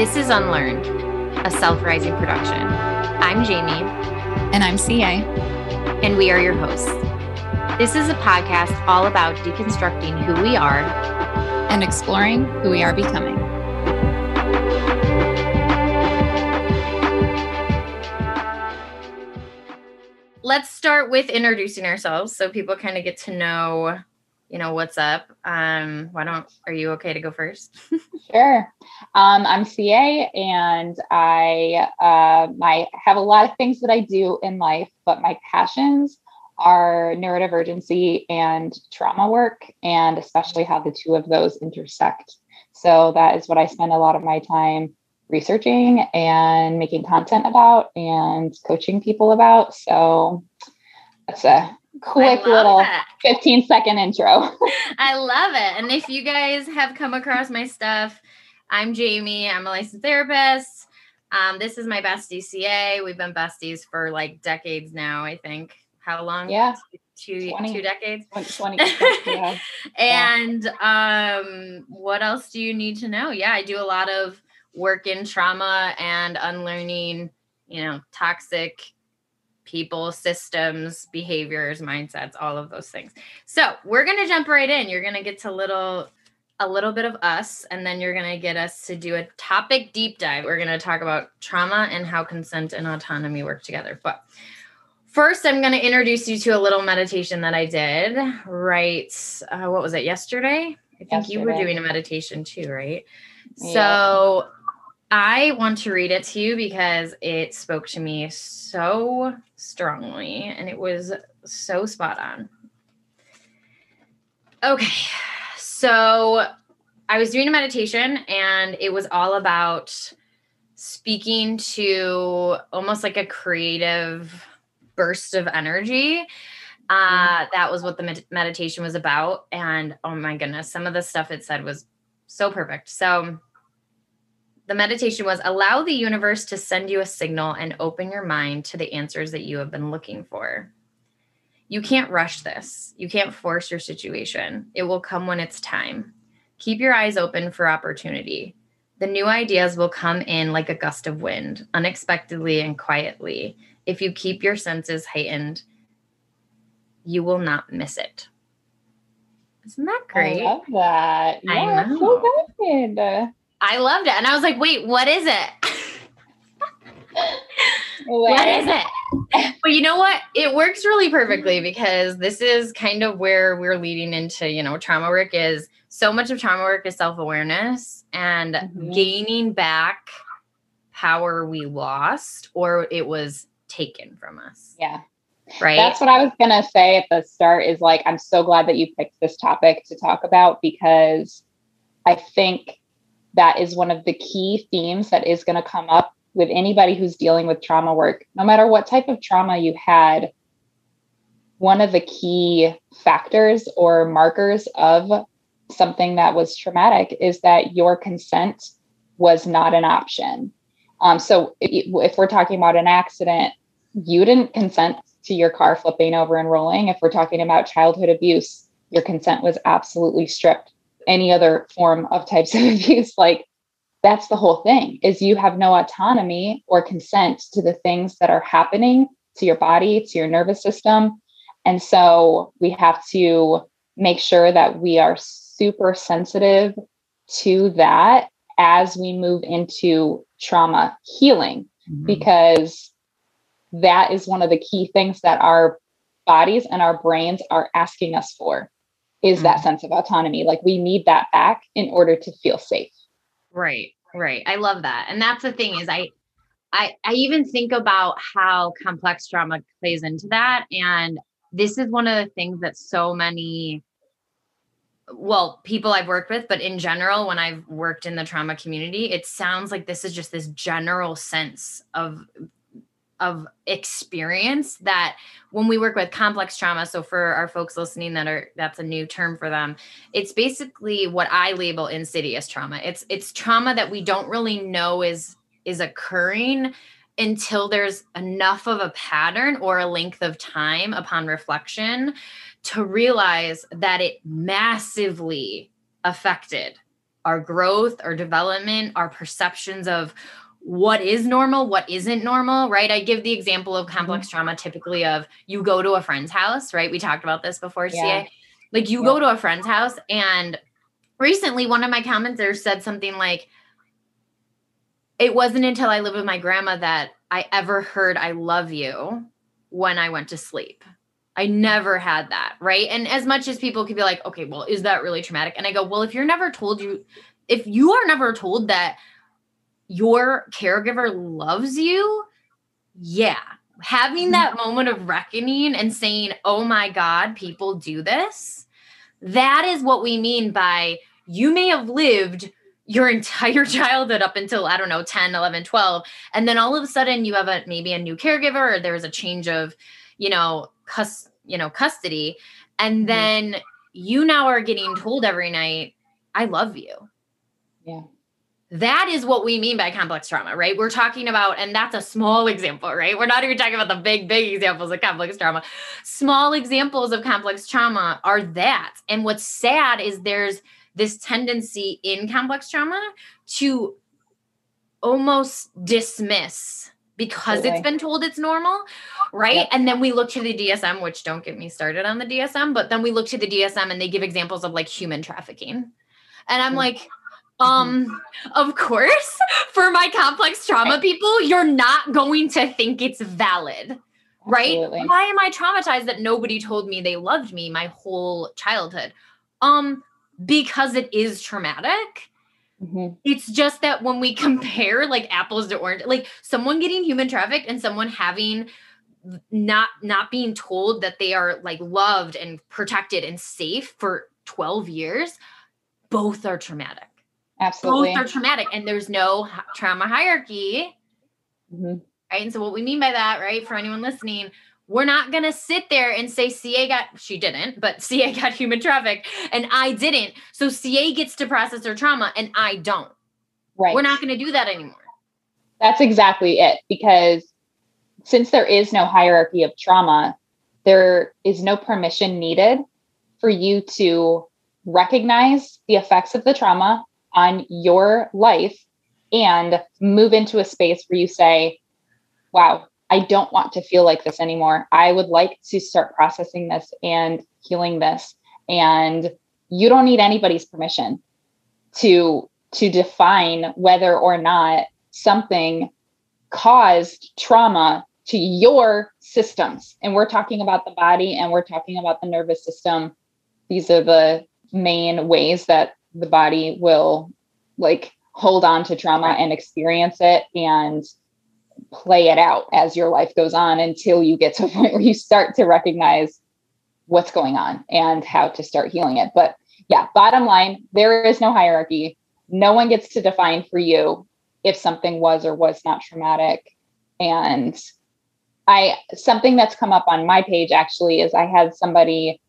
This is Unlearned, a self rising production. I'm Jaime. And I'm CA. And we are your hosts. This is a podcast all about deconstructing who we are and exploring who we are becoming. Let's start with introducing ourselves so people kind of get to know you know what's up? Um why don't are you okay to go first? Sure. Um i'm ca and i uh my have a lot of things that i do in life but my passions are neurodivergency and trauma work and especially how the two of those intersect. So that is what i spend a lot of my time researching and making content about and coaching people about. So that's a quick little 15 second intro. I love it. And if you guys have come across my stuff, I'm Jaime. I'm a licensed therapist. Um, this is my bestie CA. We've been besties for like decades now, I think. How long? Yeah. Two, 20, two decades. 20, yeah. and um, what else do you need to know? Yeah, I do a lot of work in trauma and unlearning, you know, toxic people, systems, behaviors, mindsets, all of those things. So we're gonna jump right in. You're gonna get to little a little bit of us, and then you're gonna get us to do a topic deep dive. We're gonna talk about trauma and how consent and autonomy work together. But first, I'm gonna introduce you to a little meditation that I did right. Uh, what was it? Yesterday. I think yesterday. you were doing a meditation too, right? Yeah. So I want to read it to you because it spoke to me so strongly and it was so spot on. Okay. So I was doing a meditation and it was all about speaking to almost like a creative burst of energy. Uh, mm-hmm. that was what the med- meditation was about. And oh my goodness, some of the stuff it said was so perfect. So, the meditation was allow the universe to send you a signal and open your mind to the answers that you have been looking for. You can't rush this. You can't force your situation. It will come when it's time. Keep your eyes open for opportunity. The new ideas will come in like a gust of wind, unexpectedly and quietly. If you keep your senses heightened, you will not miss it. Isn't that great? I love that. Yeah, I know. So good. I loved it. And I was like, wait, what is it? what is it? But you know what? It works really perfectly because this is kind of where we're leading into, you know, trauma work is so much of trauma work is self-awareness and mm-hmm. gaining back power we lost or it was taken from us. Yeah. Right. That's what I was going to say at the start is like, I'm so glad that you picked this topic to talk about because I think that is one of the key themes that is going to come up with anybody who's dealing with trauma work, no matter what type of trauma you had. One of the key factors or markers of something that was traumatic is that your consent was not an option. Um, so if, if we're talking about an accident, you didn't consent to your car flipping over and rolling. If we're talking about childhood abuse, your consent was absolutely stripped any other form of types of abuse like that's the whole thing is you have no autonomy or consent to the things that are happening to your body to your nervous system and so we have to make sure that we are super sensitive to that as we move into trauma healing mm-hmm. because that is one of the key things that our bodies and our brains are asking us for is mm-hmm. that sense of autonomy. Like we need that back in order to feel safe. Right. Right. I love that. And that's the thing is I I I even think about how complex trauma plays into that and this is one of the things that so many well, people I've worked with, but in general, when I've worked in the trauma community, it sounds like this is just this general sense of of experience that when we work with complex trauma so for our folks listening that are that's a new term for them it's basically what i label insidious trauma. It's it's trauma that we don't really know is is occurring until there's enough of a pattern or a length of time upon reflection to realize that it massively affected our growth, our development, our perceptions of what is normal, what isn't normal, right? I give the example of complex mm-hmm. trauma typically of you go to a friend's house, right? We talked about this before, yeah. CA. Like you yeah. go to a friend's house and recently one of my commenters said something like it wasn't until I lived with my grandma that I ever heard I love you when I went to sleep. I never had that, right? And as much as people could be like, okay, well, is that really traumatic? And I go, well, if you're never told you, if you are never told that your caregiver loves you, yeah, having mm-hmm. that moment of reckoning and saying, oh my God, people do this, that is what we mean by you may have lived your entire childhood up until i don't know 10 11 12 and then all of a sudden you have a maybe a new caregiver or there's a change of you know cus you know custody and mm-hmm. then you now are getting told every night i love you yeah that is what we mean by complex trauma, right? We're talking about, and that's a small example, right? We're not even talking about the big, big examples of complex trauma. Small examples of complex trauma are that. And what's sad is there's this tendency in complex trauma to almost dismiss because it's been told it's normal, right? Yep. And then we look to the DSM, which don't get me started on the DSM, but then we look to the DSM and they give examples of like human trafficking. And I'm mm. like, um, of course, for my complex trauma people, you're not going to think it's valid. Right? Absolutely. Why am I traumatized that nobody told me they loved me my whole childhood? Um, because it is traumatic. Mm-hmm. It's just that when we compare like apples to orange, like someone getting human trafficked and someone having not not being told that they are like loved and protected and safe for 12 years, both are traumatic. Absolutely. Both are traumatic and there's no trauma hierarchy. Mm-hmm. Right. And so, what we mean by that, right, for anyone listening, we're not going to sit there and say CA got, she didn't, but CA got human traffic and I didn't. So, CA gets to process her trauma and I don't. Right. We're not going to do that anymore. That's exactly it. Because since there is no hierarchy of trauma, there is no permission needed for you to recognize the effects of the trauma on your life and move into a space where you say, wow, I don't want to feel like this anymore. I would like to start processing this and healing this. And you don't need anybody's permission to to define whether or not something caused trauma to your systems. And we're talking about the body and we're talking about the nervous system. These are the main ways that the body will like hold on to trauma and experience it and play it out as your life goes on until you get to a point where you start to recognize what's going on and how to start healing it. But yeah, bottom line, there is no hierarchy. No one gets to define for you if something was or was not traumatic. And I something that's come up on my page actually is I had somebody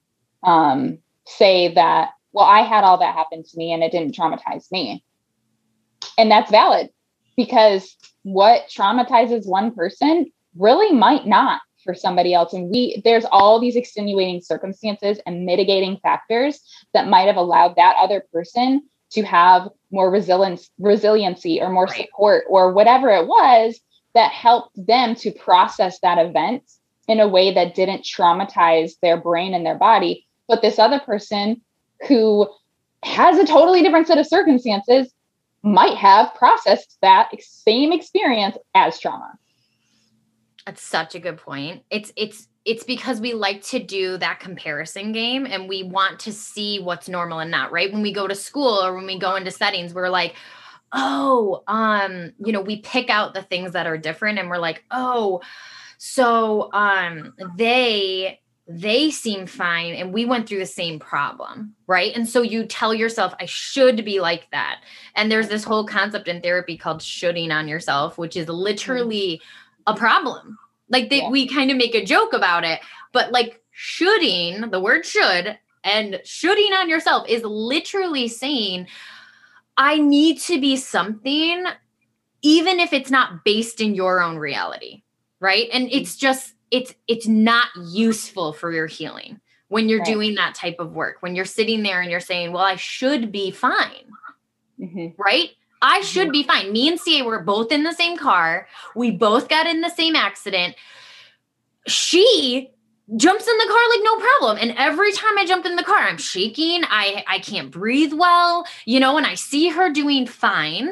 um, say that well, I had all that happen to me and it didn't traumatize me. And that's valid because what traumatizes one person really might not for somebody else and we there's all these extenuating circumstances and mitigating factors that might have allowed that other person to have more resilience resiliency or more right. support or whatever it was that helped them to process that event in a way that didn't traumatize their brain and their body but this other person who has a totally different set of circumstances might have processed that same experience as trauma. That's such a good point. It's it's it's because we like to do that comparison game and we want to see what's normal and not, right? When we go to school or when we go into settings, we're like, "Oh, um, you know, we pick out the things that are different and we're like, "Oh, so um they they seem fine and we went through the same problem right? And so you tell yourself i should be like that. And there's this whole concept in therapy called shoulding on yourself which is literally a problem. Like they, yeah. we kind of make a joke about it but like shoulding the word should and shoulding on yourself is literally saying i need to be something even if it's not based in your own reality right? And it's mm. just it's it's not useful for your healing when you're right. doing that type of work when you're sitting there and you're saying well i should be fine mm-hmm. right i mm-hmm. should be fine me and ca were both in the same car we both got in the same accident she jumps in the car like no problem and every time i jump in the car i'm shaking i i can't breathe well you know and i see her doing fine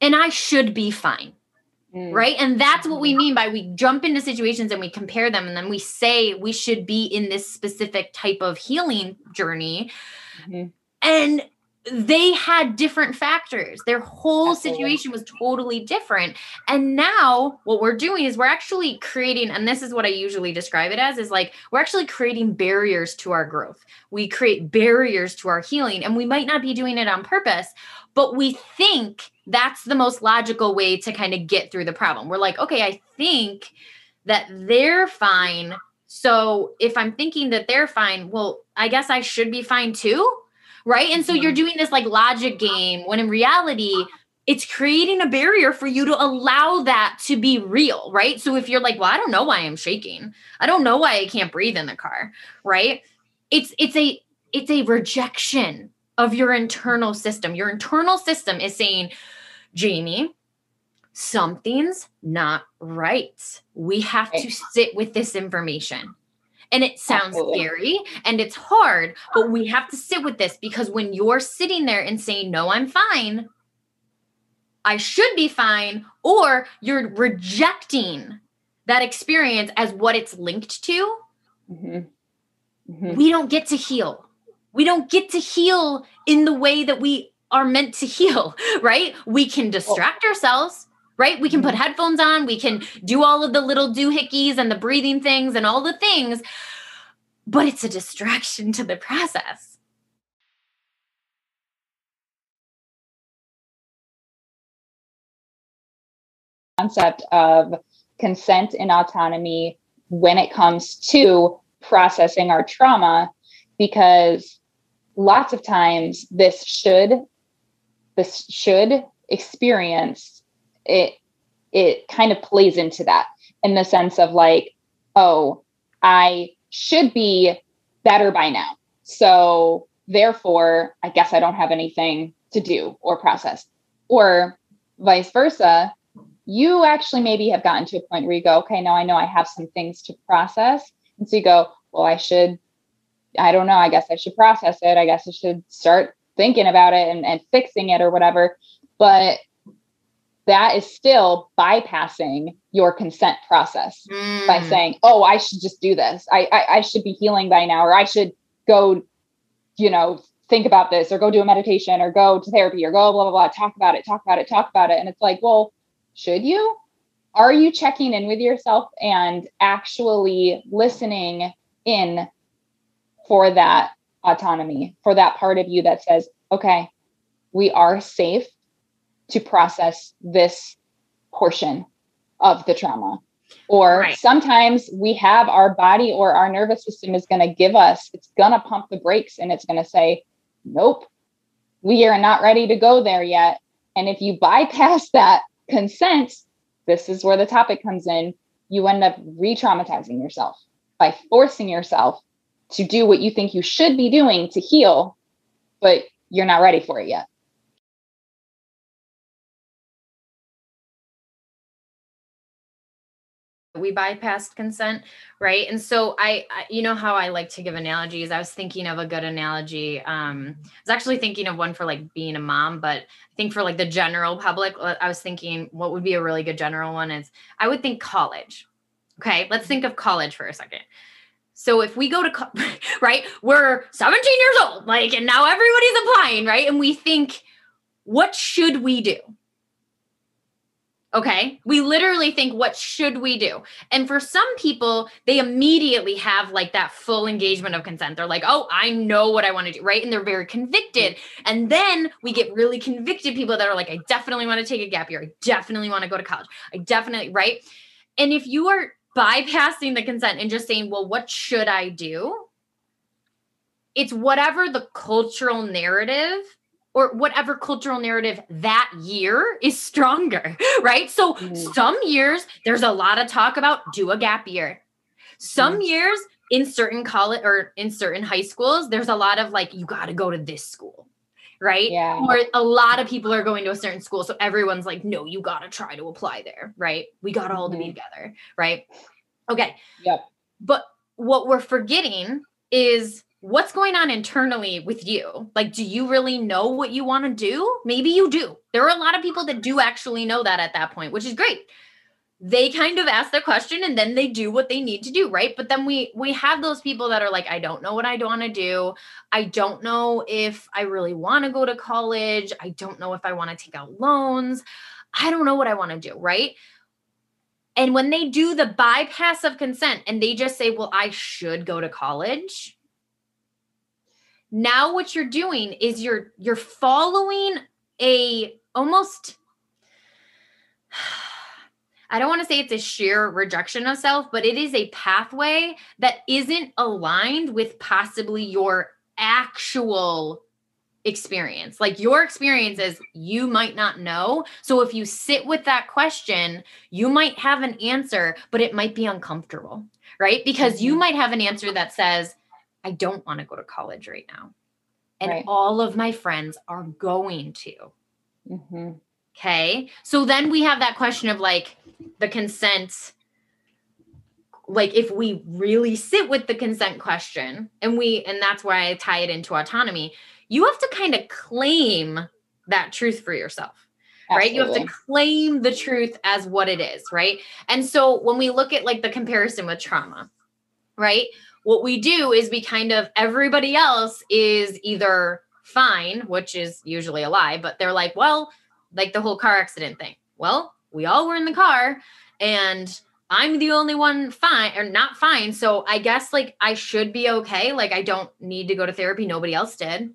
and i should be fine Mm. Right. And that's what we mm-hmm. mean by we jump into situations and we compare them and then we say we should be in this specific type of healing journey. Mm-hmm. And they had different factors. Their whole situation was totally different. And now what we're doing is we're actually creating, and this is what I usually describe it as, is like we're actually creating barriers to our growth. We create barriers to our healing, and we might not be doing it on purpose, but we think that's the most logical way to kind of get through the problem. We're like, okay, I think that they're fine. So if I'm thinking that they're fine, well, I guess I should be fine too. Right. And so you're mm-hmm. doing this like logic game when in reality, it's creating a barrier for you to allow that to be real. Right. So if you're like, well, I don't know why I'm shaking, I don't know why I can't breathe in the car. Right. It's, it's a, it's a rejection of your internal system. Your internal system is saying, Jaime, something's not right. We have to sit with this information. And it sounds scary and it's hard, but we have to sit with this because when you're sitting there and saying, No, I'm fine, I should be fine, or you're rejecting that experience as what it's linked to, mm-hmm. Mm-hmm. we don't get to heal. We don't get to heal in the way that we are meant to heal, right? We can distract ourselves, right? We can put mm-hmm. headphones on, we can do all of the little doohickeys and the breathing things and all the things, but it's a distraction to the process. Concept of consent and autonomy when it comes to processing our trauma, because lots of times this should this should experience it it kind of plays into that in the sense of like oh i should be better by now. So therefore i guess i don't have anything to do or process. Or vice versa you actually maybe have gotten to a point where you go okay now i know i have some things to process. And so you go well i should i don't know i guess i should process it i guess i should start thinking about it and, and fixing it or whatever. But that is still bypassing your consent process mm. by saying, "Oh, I should just do this. I, I I should be healing by now, or I should go, you know, think about this, or go do a meditation, or go to therapy, or go blah blah blah. Talk about it, talk about it, talk about it." And it's like, well, should you? Are you checking in with yourself and actually listening in for that autonomy for that part of you that says, okay, we are safe to process this portion of the trauma. Or right. sometimes we have our body or our nervous system is going to give us, it's going to pump the brakes and it's going to say, nope, we are not ready to go there yet. And if you bypass that consent, this is where the topic comes in. You end up re traumatizing yourself by forcing yourself to do what you think you should be doing to heal, but you're not ready for it yet. we bypassed consent right? And so I, I, you know how i like to give analogies? I was thinking of a good analogy um i was actually thinking of one for like being a mom but i think for like the general public uh, i was thinking what would be a really good general one is i would think college okay? Let's think of college for a second so if we go to, right, we're 17 years old, like, and now everybody's applying, right? And we think, what should we do? Okay. We literally think, what should we do? And for some people, they immediately have like that full engagement of consent. They're like, oh, I know what I want to do. Right. And they're very convicted. And then we get really convicted people that are like, I definitely want to take a gap year. I definitely want to go to college. I definitely, right. And if you are bypassing the consent and just saying, well, what should I do? It's whatever the cultural narrative or whatever cultural narrative that year is stronger, right? So mm-hmm. some years there's a lot of talk about do a gap year. Some mm-hmm. years in certain college or in certain high schools, there's a lot of like, you got to go to this school, right? Yeah. Or a lot of people are going to a certain school. So everyone's like, no, you got to try to apply there, right? We got all mm-hmm. to be together, right? Okay. Yep. But what we're forgetting is what's going on internally with you? Like, do you really know what you want to do? Maybe you do. There are a lot of people that do actually know that at that point, which is great. They kind of ask their question and then they do what they need to do, right? But then we we have those people that are like, I don't know what I want to do. I don't know if I really want to go to college. I don't know if I want to take out loans. I don't know what I want to do, right? And when they do the bypass of consent and they just say, well, I should go to college, now what you're doing is you're you're following a almost I don't want to say it's a sheer rejection of self, but it is a pathway that isn't aligned with possibly your actual experience. Like your experiences, you might not know. So if you sit with that question, you might have an answer, but it might be uncomfortable, right? Because you mm-hmm. might have an answer that says, I don't want to go to college right now. And right. all of my friends are going to. Mm-hmm. Okay. So then we have that question of like the consent. Like if we really sit with the consent question and we, and that's why I tie it into autonomy, you have to kind of claim that truth for yourself. Absolutely. right? You have to claim the truth as what it is, right? And so when we look at like the comparison with trauma, right? what we do is we kind of everybody else is either fine, which is usually a lie, but they're like, well, like the whole car accident thing. Well, we all were in the car and I'm the only one fine or not fine. So I guess like I should be okay. Like I don't need to go to therapy. Nobody else did.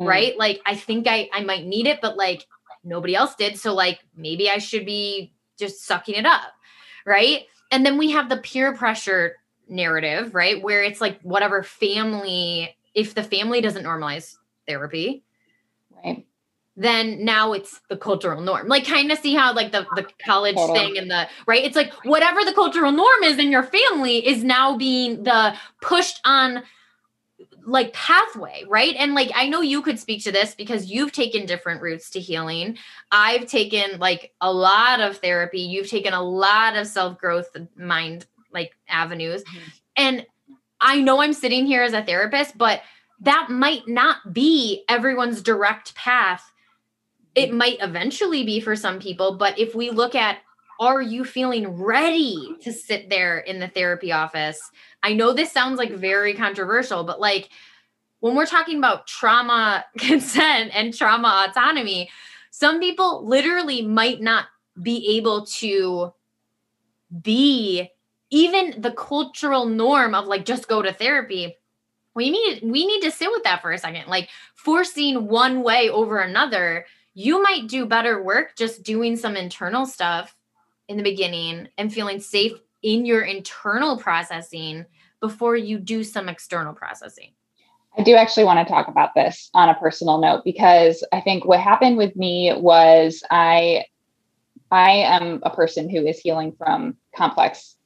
Mm. Right. Like I think I, I might need it, but like nobody else did. So like maybe I should be just sucking it up. Right. And then we have the peer pressure narrative, right? Where it's like whatever family, if the family doesn't normalize therapy, right? Then now it's the cultural norm. Like kind of see how like the the college thing and the right? It's like whatever the cultural norm is in your family is now being the pushed on like pathway, right? And like I know you could speak to this because you've taken different routes to healing. I've taken like a lot of therapy. You've taken a lot of self-growth mind like avenues. Mm-hmm. And I know I'm sitting here as a therapist, but that might not be everyone's direct path. It might eventually be for some people, but if we look at are you feeling ready to sit there in the therapy office? I know this sounds like very controversial, but like when we're talking about trauma consent and trauma autonomy, some people literally might not be able to be even the cultural norm of like just go to therapy we need we need to sit with that for a second like forcing one way over another you might do better work just doing some internal stuff in the beginning and feeling safe in your internal processing before you do some external processing I do actually want to talk about this on a personal note because I think what happened with me was I I am a person who is healing from complex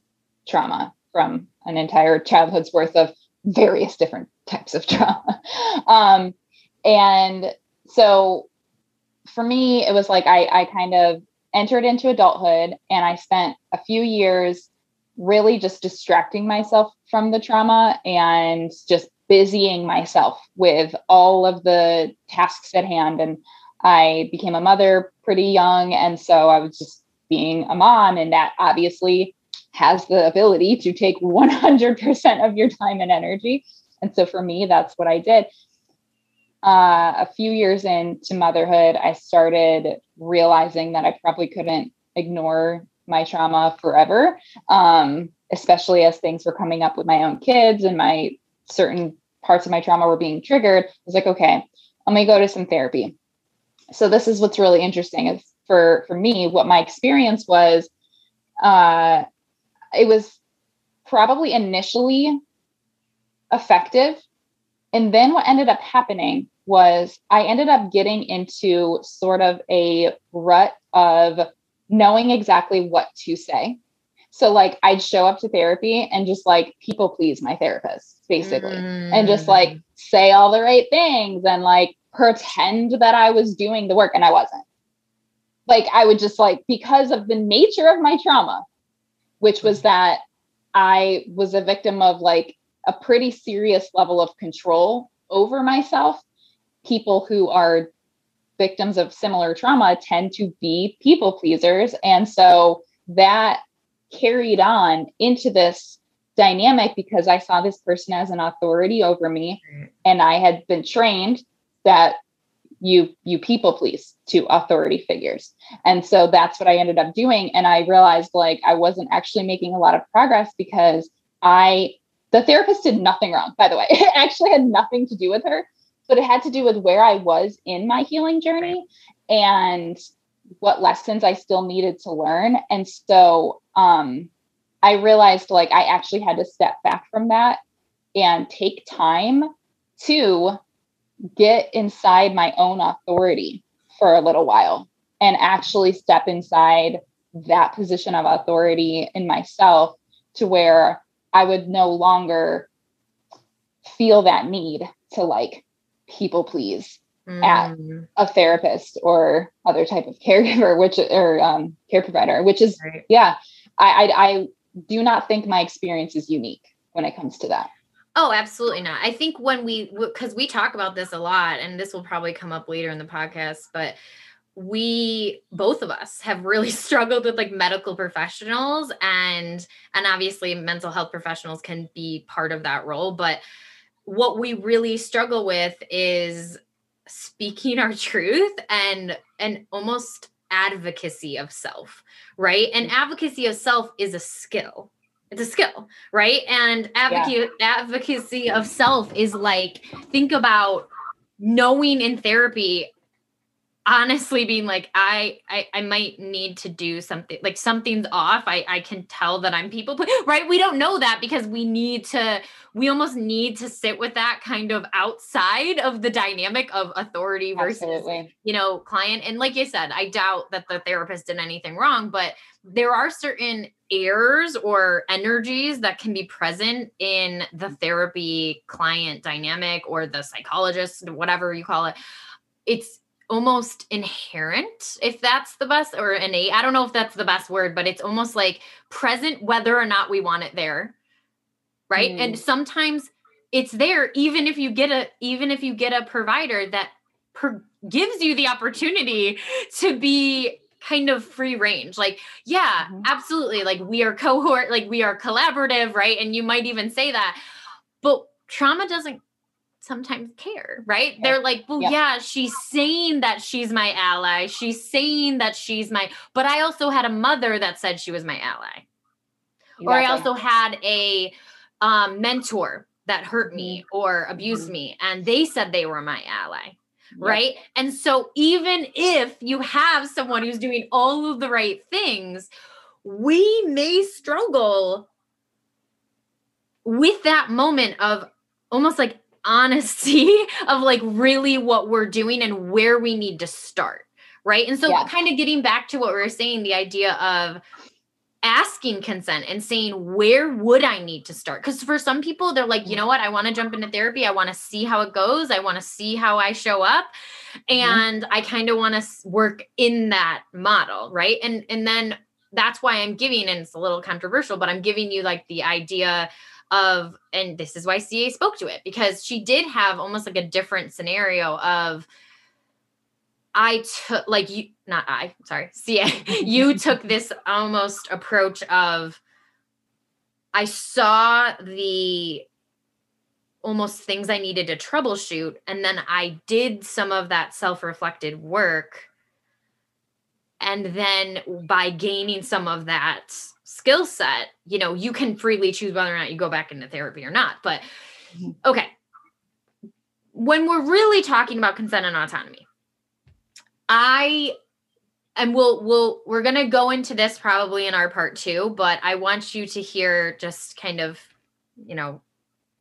trauma from an entire childhood's worth of various different types of trauma. Um, and so for me, it was like I, I kind of entered into adulthood and I spent a few years really just distracting myself from the trauma and just busying myself with all of the tasks at hand. And I became a mother pretty young. And so I was just being a mom, and that obviously has the ability to take 100% of your time and energy. And so for me, that's what I did. Uh, a few years into motherhood, I started realizing that I probably couldn't ignore my trauma forever. Um, especially as things were coming up with my own kids and my certain parts of my trauma were being triggered. I was like, okay, I'm gonna go to some therapy. So this is what's really interesting is for for me, what my experience was, uh, it was probably initially effective. And then what ended up happening was I ended up getting into sort of a rut of knowing exactly what to say. So like I'd show up to therapy and just like people please my therapist basically mm. and just like mm. say all the right things and like pretend that I was doing the work and I wasn't. Like I would just like because of the nature of my trauma, which was that I was a victim of like a pretty serious level of control over myself. People who are victims of similar trauma tend to be people pleasers. And so that carried on into this dynamic because I saw this person as an authority over me and I had been trained that you you people please to authority figures. And so that's what I ended up doing and I realized like I wasn't actually making a lot of progress because I the therapist did nothing wrong by the way. It actually had nothing to do with her, but it had to do with where I was in my healing journey and what lessons I still needed to learn. And so um, I realized like I actually had to step back from that and take time to get inside my own authority for a little while and actually step inside that position of authority in myself to where I would no longer feel that need to like people please mm. at a therapist or other type of caregiver, which or um, care provider, which is right. yeah. I, I I do not think my experience is unique when it comes to that. Oh, absolutely not. I think when we because we talk about this a lot, and this will probably come up later in the podcast, but we both of us have really struggled with like medical professionals and and obviously mental health professionals can be part of that role but what we really struggle with is speaking our truth and and almost advocacy of self right and mm. advocacy of self is a skill it's a skill right and advocacy yeah. advocacy of self is like think about knowing in therapy honestly being like I, I i might need to do something like something's off. I i can tell that i'm people right? We don't know that because we need to we almost need to sit with that kind of outside of the dynamic of authority versus Absolutely. you know client. And like you said i doubt that the therapist did anything wrong but there are certain errors or energies that can be present in the therapy client dynamic or the psychologist whatever you call it. It's almost inherent, if that's the best, or innate. I don't know if that's the best word, but it's almost like present whether or not we want it there. Right. Mm. And sometimes it's there, even if you get a even if you get a provider that per- gives you the opportunity to be kind of free range like yeah mm-hmm. absolutely like we are cohort like we are collaborative right and you might even say that but trauma doesn't sometimes care, right? Yeah. They're like, well, yeah. yeah, she's saying that she's my ally. She's saying that she's my, but I also had a mother that said she was my ally. Exactly. Or I also had a um, mentor that hurt me mm-hmm. or abused mm-hmm. me, and they said they were my ally. Right. And so, even if you have someone who's doing all of the right things, we may struggle with that moment of almost like honesty of like really what we're doing and where we need to start. Right. And so, yeah. kind of getting back to what we were saying, the idea of asking consent and saying, where would I need to start? Because for some people, they're like, you know what? I want to jump into therapy. I want to see how it goes. I want to see how I show up. Mm-hmm. And mm-hmm. I kind of want to work in that model. Right. And, and then that's why I'm giving, and it's a little controversial, but I'm giving you like the idea of and this is why CA spoke to it because she did have almost like a different scenario of I took like you not I sorry CA you took this almost approach of I saw the almost things I needed to troubleshoot and then I did some of that self-reflected work and then by gaining some of that skill set, you know, you can freely choose whether or not you go back into therapy or not. But Mm-hmm. okay. When we're really talking about consent and autonomy, I and we'll we'll we're going to go into this probably in our part 2, but I want you to hear just kind of, you know,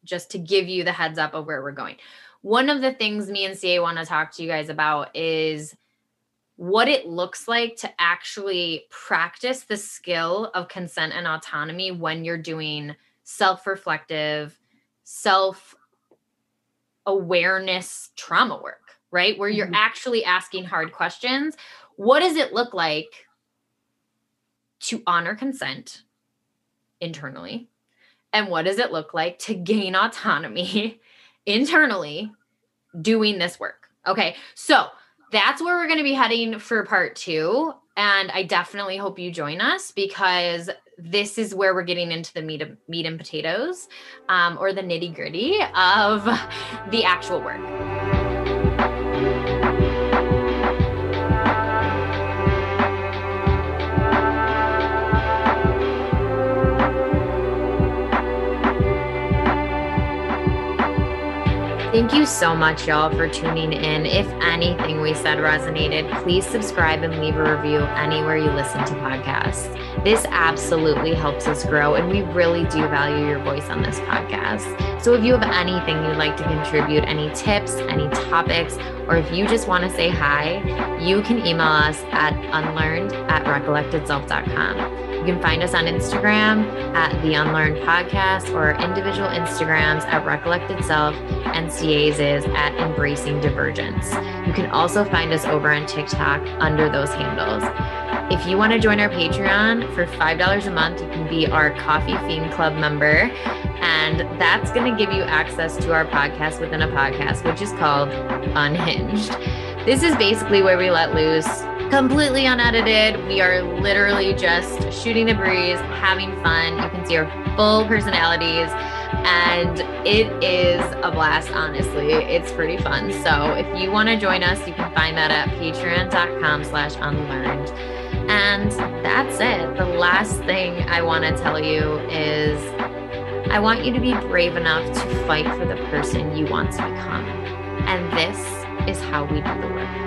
just to give you the heads up of where we're going. One of the things me and CA want to talk to you guys about is what it looks like to actually practice the skill of consent and autonomy when you're doing self-reflective, self awareness trauma work, right? Where you're Mhm. actually asking hard questions. What does it look like to honor consent internally? And what does it look like to gain autonomy internally doing this work? Okay. So that's where we're going to be heading for part two. And I definitely hope you join us because this is where we're getting into the meat, of, meat and potatoes um, or the nitty gritty of the actual work. You so much, y'all, for tuning in. If anything we said resonated, please subscribe and leave a review anywhere you listen to podcasts. This absolutely helps us grow, and we really do value your voice on this podcast. So if you have anything you'd like to contribute, any tips, any topics, or if you just want to say hi, you can email us at unlearned at recollectedself.com. You can find us on Instagram at the Unlearned Podcast or individual Instagrams at Recollected Self and CA's is at Embracing Divergence. You can also find us over on TikTok under those handles. If you want to join our Patreon for $5 a month, you can be our Coffee Fiend Club member. And that's going to give you access to our podcast within a podcast, which is called Unhinged. This is basically where we let loose, completely unedited. We are literally just shooting the breeze, having fun. You can see our full personalities and it is a blast honestly. It's pretty fun. So if you want to join us you can find that at patreon.com slash unlearned. And that's it. The last thing i want to tell you is i want you to be brave enough to fight for the person you want to become. And this is how we do the work